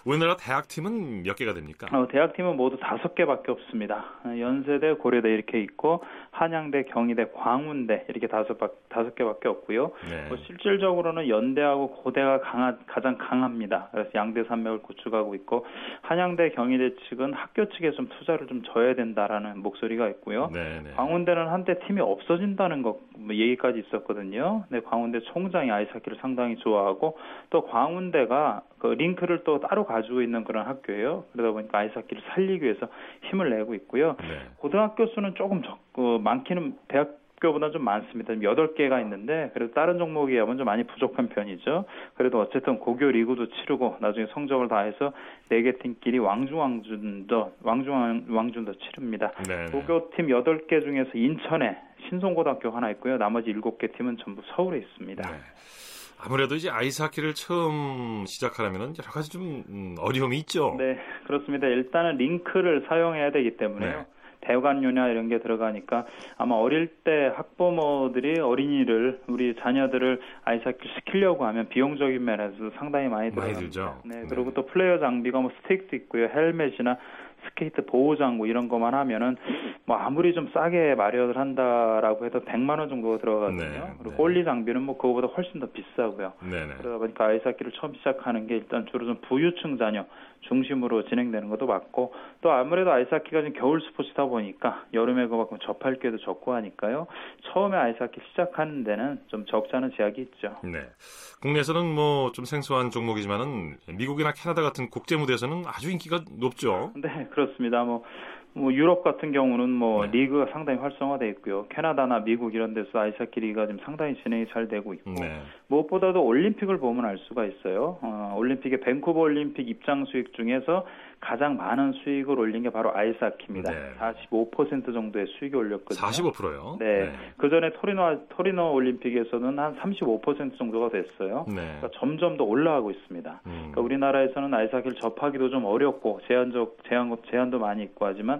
우리나라 대학팀은 몇 개가 됩니까? 어, 대학팀은 모두 다섯 개밖에 없습니다. 연세대, 고려대 이렇게 있고 한양대, 경희대, 광운대 이렇게 다섯 다섯 개밖에 없고요. 네. 뭐 실질적으로는 연대하고 고대가 강하, 가장 강합니다. 그래서 양대 산맥을 구축하고 있고 한양대, 경희대 측은 학교 측에 좀 투자를 좀 져야 된다라는 목소리가 있고요. 네, 네. 광운대는 한때 팀이 없어진다는 거뭐 얘기까지 있었거든요. 네, 광운대 총장이 아이스하키를 상당히 좋아하고 또 광운대가 그 링크를 또 따로 가지고 있는 그런 학교예요. 그러다 보니까 아이스하키를 살리기 위해서 힘을 내고 있고요. 네. 고등학교 수는 조금 적, 그 많기는 대학 교보다 좀 많습니다. 8개가 있는데 그래도 다른 종목에 비하면 좀 많이 부족한 편이죠. 그래도 어쨌든 고교 리그도 치르고 나중에 성적을 다해서 4개 팀끼리 왕중왕준도 왕중 왕준도 치릅니다. 네네. 고교 팀 8개 중에서 인천에 신송고등학교 하나 있고요. 나머지 7개 팀은 전부 서울에 있습니다. 네. 아무래도 이제 아이스하키를 처음 시작하려면 여러 가지 좀 음, 어려움이 있죠. 네, 그렇습니다. 일단은 링크를 사용해야 되기 때문에요. 네. 대관료나 이런 게 들어가니까 아마 어릴 때 학부모들이 어린이를 우리 자녀들을 아이스하키를 시키려고 하면 비용적인 면에서 상당히 많이 들어갑니다. 네, 그리고 네. 또 플레이어 장비가 뭐 스틱도 있고요, 헬멧이나 스케이트 보호 장구 이런 것만 하면은 뭐 아무리 좀 싸게 마련을 한다라고 해도 100만 원 정도가 들어가거든요. 네, 그리고 네. 골리 장비는 뭐 그거보다 훨씬 더 비싸고요. 네, 네. 그러다 보니까 아이스하키를 처음 시작하는 게 일단 주로 좀 부유층 자녀 중심으로 진행되는 것도 맞고 또 아무래도 아이스하키가 좀 겨울 스포츠다 보니까 여름에 그만큼 접할 기회도 적고 하니까요. 처음에 아이스하키 시작하는 데는 좀 적지 않은 제약이 있죠. 네. 국내에서는 뭐 좀 생소한 종목이지만은 미국이나 캐나다 같은 국제 무대에서는 아주 인기가 높죠. 네, 그렇습니다. 뭐 뭐 유럽 같은 경우는 뭐 네. 리그가 상당히 활성화돼 있고요. 캐나다나 미국 이런 데서 아이스하키 리그가 지금 상당히 진행이 잘 되고 있고 네. 무엇보다도 올림픽을 보면 알 수가 있어요. 어, 올림픽의 밴쿠버 올림픽 입장 수익 중에서 가장 많은 수익을 올린 게 바로 아이스하키입니다. 네. 45% 정도의 수익이 올렸거든요. 45%요? 네. 네. 그 전에 토리노 토리노 올림픽에서는 한 35% 정도가 됐어요. 네. 그러니까 점점 더 올라가고 있습니다. 음. 그러니까 우리나라에서는 아이스하키를 접하기도 좀 어렵고 제한적 제한 제한도 많이 있고 하지만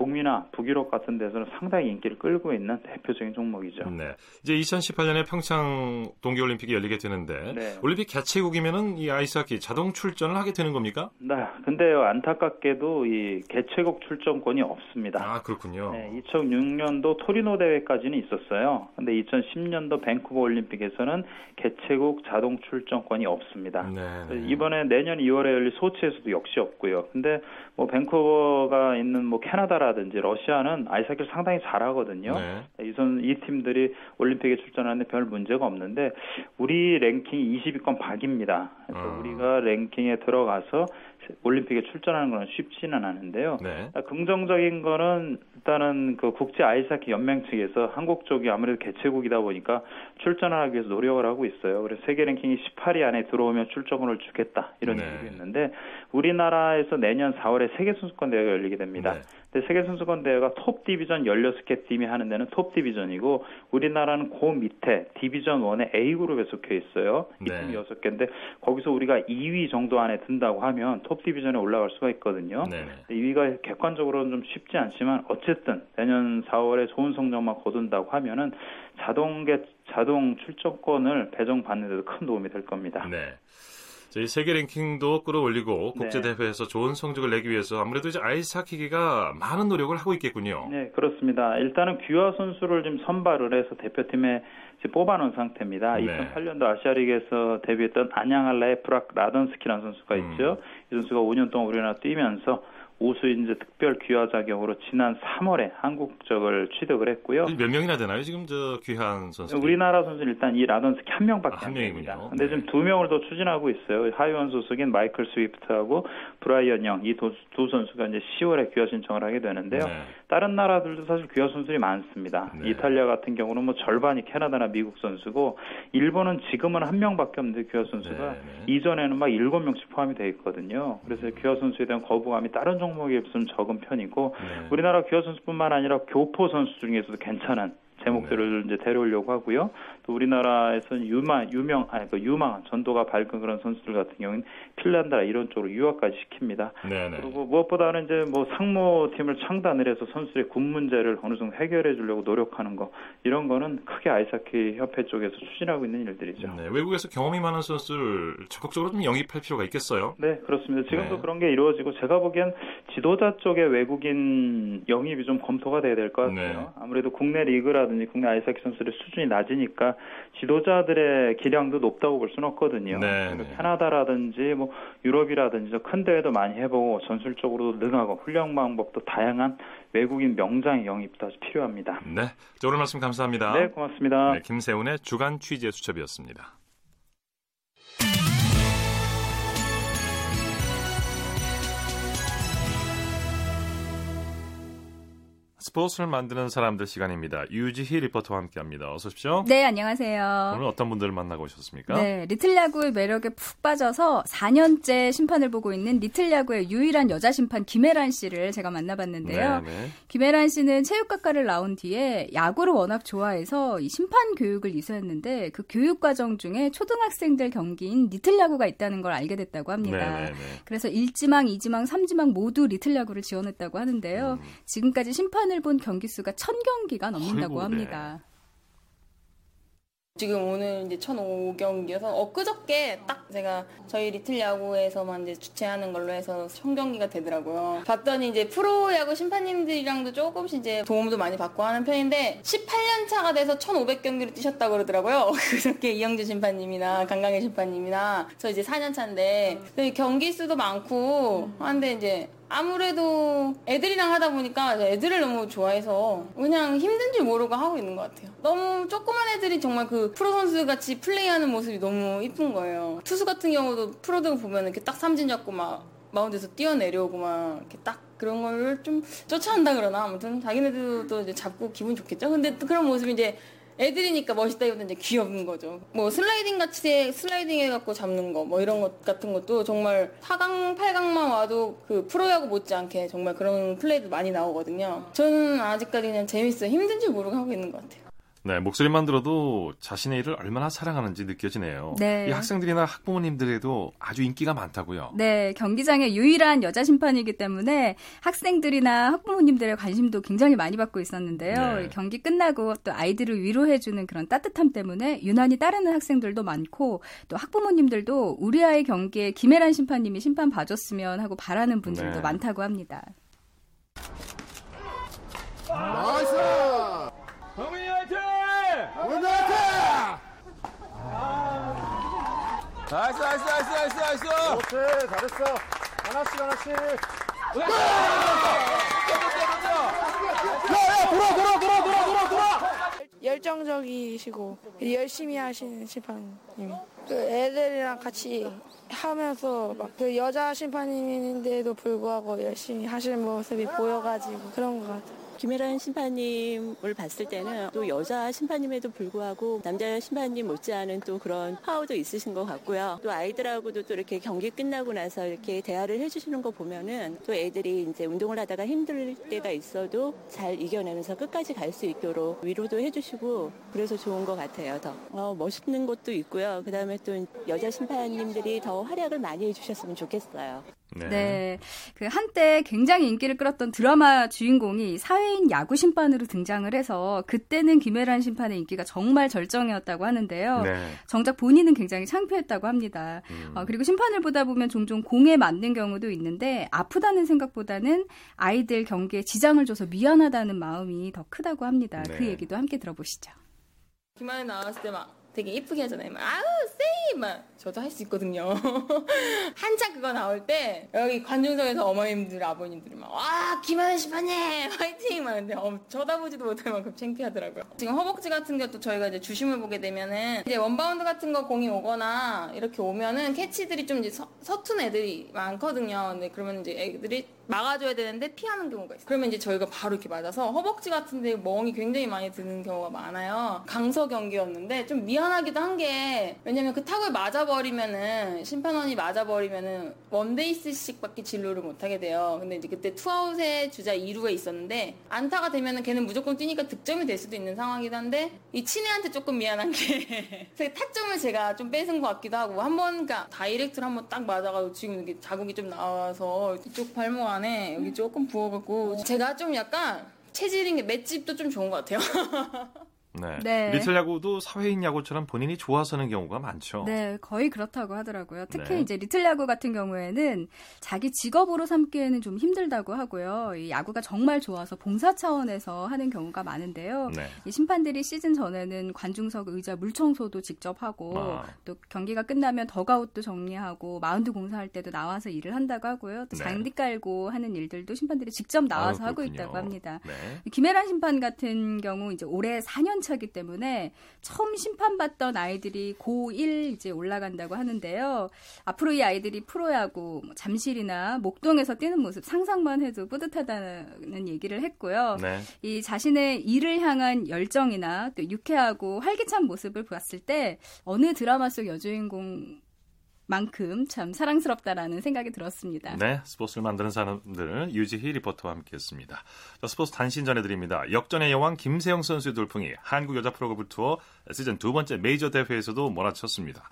북미나 북유럽 같은 데서는 상당히 인기를 끌고 있는 대표적인 종목이죠. 네. 이제 2018년에 평창 동계올림픽이 열리게 되는데 네. 올림픽 개최국이면은 이 아이스하키 자동 출전을 하게 되는 겁니까? 네. 근데요 안타깝게도 이 개최국 출전권이 없습니다. 아 그렇군요. 네, 2006년도 토리노 대회까지는 있었어요. 근데 2010년도 밴쿠버 올림픽에서는 개최국 자동 출전권이 없습니다. 네, 네. 이번에 내년 2월에 열릴 소치에서도 역시 없고요. 근데 뭐 밴쿠버가 있는 뭐 캐나다라 든지 러시아는 아이스하키를 상당히 잘하거든요. 네. 이선 이 팀들이 올림픽에 출전하는데 별 문제가 없는데 우리 랭킹 20위권 박입니다. 그래서 어. 우리가 랭킹에 들어가서 올림픽에 출전하는 건 쉽지는 않은데요. 네. 긍정적인 거는 일단은 그 국제 아이스하키 연맹 측에서 한국 쪽이 아무래도 개최국이다 보니까 출전을 하기 위해서 노력을 하고 있어요. 그래서 세계 랭킹이 18위 안에 들어오면 출전권을 주겠다 이런 네. 얘기가 있는데 우리나라에서 내년 4월에 세계 선수권 대회가 열리게 됩니다. 네. 근데 세계 선수권 대회가 톱 디비전 16개 팀이 하는 데는 톱 디비전이고 우리나라는 그 밑에 디비전 1의 A 그룹에 속해 있어요. 이 네. 팀이 6개인데 거기서 우리가 2위 정도 안에 든다고 하면 톱 디비전에 올라갈 수가 있거든요. 네. 2위가 객관적으로는 좀 쉽지 않지만 어쨌든 내년 4월에 좋은 성적만 거둔다고 하면은 자동계 자동 출전권을 배정받는 데도 큰 도움이 될 겁니다. 네. 저희 세계 랭킹도 끌어올리고 국제 네. 대회에서 좋은 성적을 내기 위해서 아무래도 이제 아이스 하키가 많은 노력을 하고 있겠군요. 네, 그렇습니다. 일단은 귀화 선수를 좀 선발을 해서 대표팀에 뽑아놓은 상태입니다. 네. 2008년도 아시아리그에서 데뷔했던 안양한라의 브락 라던스키라는 선수가 있죠. 음. 이 선수가 5년 동안 우리나라 뛰면서 우수인재 특별 귀화 자격으로 지난 3월에 한국적을 취득을 했고요. 몇 명이나 되나요? 지금 저 귀화 선수? 우리나라 선수는 일단 이 라던스키 한 명밖에 아, 한 명입니다. 근데 네. 지금 두 명을 더 추진하고 있어요. 하이원 소속인 마이클 스위프트하고 브라이언 영 이 두 선수가 이제 10월에 귀화 신청을 하게 되는데요. 네. 다른 나라들도 사실 귀화 선수들이 많습니다. 네. 이탈리아 같은 경우는 뭐 절반이 캐나다나 미국 선수고 일본은 지금은 한 명밖에 없는데 귀화 선수가 네, 네. 이전에는 막 일곱 명씩 포함이 돼 있거든요. 그래서 귀화 선수에 대한 거부감이 다른 종 목에 비해서는 적은 편이고 네. 우리나라 귀화 선수뿐만 아니라 교포 선수 중에서도 괜찮은 제목들을 네. 이제 데려오려고 하고요. 또 우리나라에서는 유망 유명 아니 그 유망한 전도가 밝은 그런 선수들 같은 경우는 핀란드나 이런 쪽으로 유학까지 시킵니다. 네네. 그리고 무엇보다는 이제 뭐 상무팀을 창단을 해서 선수의 군 문제를 어느 정도 해결해 주려고 노력하는 거 이런 거는 크게 아이스하키 협회 쪽에서 추진하고 있는 일들이죠. 네, 외국에서 경험이 많은 선수를 적극적으로 좀 영입할 필요가 있겠어요. 네, 그렇습니다. 지금도 네. 그런 게 이루어지고 제가 보기엔 지도자 쪽에 외국인 영입이 좀 검토가 돼야 될 것 같아요. 네. 아무래도 국내 리그라든지 국내 아이스하키 선수들의 수준이 낮으니까 지도자들의 기량도 높다고 볼 수는 없거든요. 네, 네. 캐나다라든지 뭐 유럽이라든지 큰 대회도 많이 해보고 전술적으로도 능하고 훈련 방법도 다양한 외국인 명장 영입도 필요합니다. 네, 오늘 말씀 감사합니다. 네, 고맙습니다. 네, 김세훈의 주간 취재 수첩이었습니다. 스포츠를 만드는 사람들 시간입니다. 유지희 리포터와 함께합니다. 어서 오십시오. 네, 안녕하세요. 오늘 어떤 분들을 만나고 오셨습니까? 네, 리틀 야구의 매력에 푹 빠져서 4년째 심판을 보고 있는 리틀 야구의 유일한 여자 심판 김혜란 씨를 제가 만나봤는데요. 네네. 네. 김혜란 씨는 체육학과를 나온 뒤에 야구를 워낙 좋아해서 이 심판 교육을 이수했는데 그 교육 과정 중에 초등학생들 경기인 리틀 야구가 있다는 걸 알게 됐다고 합니다. 네네네. 네, 네. 그래서 1지망, 2지망, 3지망 모두 리틀 야구를 지원했다고 하는데요. 음. 지금까지 심판 심판을 본 경기 수가 천 경기가 넘는다고 아이고, 합니다. 네. 지금 오늘 이제 1005경기여서 엊그저께 딱 제가 저희 리틀 야구에서만 이제 주최하는 걸로 해서 총경기가 되더라고요. 봤더니 이제 프로 야구 심판님들이랑도 조금씩 이제 도움도 많이 받고 하는 편인데 18년 차가 돼서 1500경기를 뛰셨다고 그러더라고요. <laughs> 그저께 이영주 심판님이나 강강일 심판님이나 저 이제 4년 차인데 경기 수도 많고 한데 이제 아무래도 애들이랑 하다 보니까 애들을 너무 좋아해서 그냥 힘든 줄 모르고 하고 있는 것 같아요. 너무 조그만 애들이 정말 그 프로 선수 같이 플레이하는 모습이 너무 이쁜 거예요. 투수 같은 경우도 프로들 보면 이렇게 딱 삼진 잡고 막 마운드에서 뛰어내려오고 막 이렇게 딱 그런 걸 좀 쫓아한다 그러나 아무튼 자기네들도 이제 잡고 기분 좋겠죠. 근데 또 그런 모습이 이제 애들이니까 멋있다기보다 이제 귀여운 거죠. 뭐 슬라이딩 같이 슬라이딩 해갖고 잡는 거 뭐 이런 것 같은 것도 정말 4강, 8강만 와도 그 프로야구 못지않게 정말 그런 플레이도 많이 나오거든요. 저는 아직까지 그냥 재밌어요. 힘든지 모르고 하고 있는 것 같아요. 네, 목소리만 들어도 자신의 일을 얼마나 사랑하는지 느껴지네요. 네. 이 학생들이나 학부모님들에도 아주 인기가 많다고요. 네, 경기장의 유일한 여자 심판이기 때문에 학생들이나 학부모님들의 관심도 굉장히 많이 받고 있었는데요. 네. 경기 끝나고 또 아이들을 위로해주는 그런 따뜻함 때문에 유난히 따르는 학생들도 많고 또 학부모님들도 우리 아이 경기에 김혜란 심판님이 심판 봐줬으면 하고 바라는 분들도 네. 많다고 합니다. 나이스! 동민이 화이팅! 동민이 화이팅! 나이스 나이스 나이스 나이스 나이스 그렇지 잘했어 하나씩 하나씩 야야 돌아 돌아 돌아 돌아 돌아 돌아 돌아 열정적이시고 열심히 하시는 심판님. 그 애들이랑 같이 하면서 막 그 여자 심판님인데도 불구하고 열심히 하시는 모습이 보여가지고 그런 것 같아요. 김혜란 심판님을 봤을 때는 또 여자 심판님에도 불구하고 남자 심판님 못지않은 또 그런 파워도 있으신 것 같고요. 또 아이들하고도 또 이렇게 경기 끝나고 나서 이렇게 대화를 해주시는 거 보면은 또 애들이 이제 운동을 하다가 힘들 때가 있어도 잘 이겨내면서 끝까지 갈 수 있도록 위로도 해주시고 그래서 좋은 것 같아요. 더 어, 멋있는 것도 있고요. 그 다음에 또 여자 심판님들이 더 활약을 많이 해주셨으면 좋겠어요. 네. 네. 그 한때 굉장히 인기를 끌었던 드라마 주인공이 사회인 야구 심판으로 등장을 해서 그때는 김혜란 심판의 인기가 정말 절정이었다고 하는데요. 네. 정작 본인은 굉장히 창피했다고 합니다. 음. 어, 그리고 심판을 보다 보면 종종 공에 맞는 경우도 있는데 아프다는 생각보다는 아이들 경기에 지장을 줘서 미안하다는 마음이 더 크다고 합니다. 그 네. 그 얘기도 함께 들어보시죠. 김하연 나왔을 때 막 되게 이쁘게 하잖아요. 막, 아우, 세이! 막, 저도 할 수 있거든요. <laughs> 한참 그거 나올 때, 여기 관중석에서 어머님들, 아버님들이 막, 와, 김하연 심판님! <laughs> 화이팅! 막, 근데, 어, 쳐다보지도 못할 만큼 창피하더라고요. 지금 허벅지 같은 것도 저희가 이제 주심을 보게 되면은, 이제 원바운드 같은 거 공이 오거나, 이렇게 오면은 캐처들이 좀 이제 서, 서툰 애들이 많거든요. 근데 그러면 이제 애들이 막아줘야 되는데 피하는 경우가 있어요. 그러면 이제 저희가 바로 이렇게 맞아서 허벅지 같은데 멍이 굉장히 많이 드는 경우가 많아요. 강서 경기였는데 좀 미안하기도 한 게 왜냐면 그 타구를 맞아버리면은 심판원이 맞아버리면은 원베이스씩밖에 진루를 못하게 돼요. 근데 이제 그때 투아웃에 주자 2루가 있었는데 안타가 되면은 걔는 무조건 뛰니까 득점이 될 수도 있는 상황이긴 한데 이 친구한테 조금 미안한 게 <laughs> 타점을 제가 좀 뺏은 것 같기도 하고 한번 그러니까 direct를 한번 딱 맞아가지고 지금 이게 자국이 좀 나와서 이쪽 발목 안 안에 여기 조금 부어갖고 제가 좀 약간 체질인 게 맷집도 좀 좋은 것 같아요. <laughs> 네. 네. 리틀 야구도 사회인 야구처럼 본인이 좋아서는 경우가 많죠. 네, 거의 그렇다고 하더라고요. 특히 네. 이제 리틀 야구 같은 경우에는 자기 직업으로 삼기에는 좀 힘들다고 하고요. 이 야구가 정말 좋아서 봉사 차원에서 하는 경우가 많은데요. 네. 이 심판들이 시즌 전에는 관중석 의자 물청소도 직접 하고 아. 또 경기가 끝나면 더가웃도 정리하고 마운드 공사할 때도 나와서 일을 한다고 하고요. 또 네. 장비 깔고 하는 일들도 심판들이 직접 나와서 아, 하고 있다고 합니다. 네. 김혜란 심판 같은 경우 이제 올해 4년 차기 때문에 처음 심판받던 아이들이 고1 이제 올라간다고 하는데요. 앞으로 이 아이들이 프로야구 뭐 잠실이나 목동에서 뛰는 모습 상상만 해도 뿌듯하다는 얘기를 했고요. 네. 이 자신의 일을 향한 열정이나 또 유쾌하고 활기찬 모습을 보았을 때 어느 드라마 속 여주인공 만큼 참 사랑스럽다라는 생각이 들었습니다. 네, 스포츠를 만드는 사람들 유지희 리포터와 함께했습니다. 스포츠 단신 전해드립니다. 역전의 여왕 김세영 선수의 돌풍이 한국 여자 프로그램 투어 시즌 두 번째 메이저 대회에서도 몰아쳤습니다.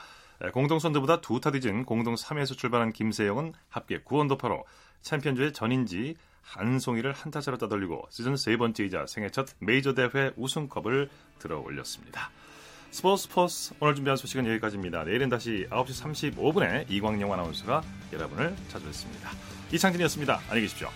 공동 선두보다 두 타 뒤진 공동 3위에서 출발한 김세영은 합계 9원도파로 챔피언주의 전인지 한송이를 한타차로 따돌리고 시즌 세 번째이자 생애 첫 메이저 대회 우승컵을 들어 올렸습니다. 스포츠 스포츠 오늘 준비한 소식은 여기까지입니다. 내일은 다시 9시 35분에 이광영 아나운서가 여러분을 찾아뵙습니다. 이창진이었습니다. 안녕히 계십시오.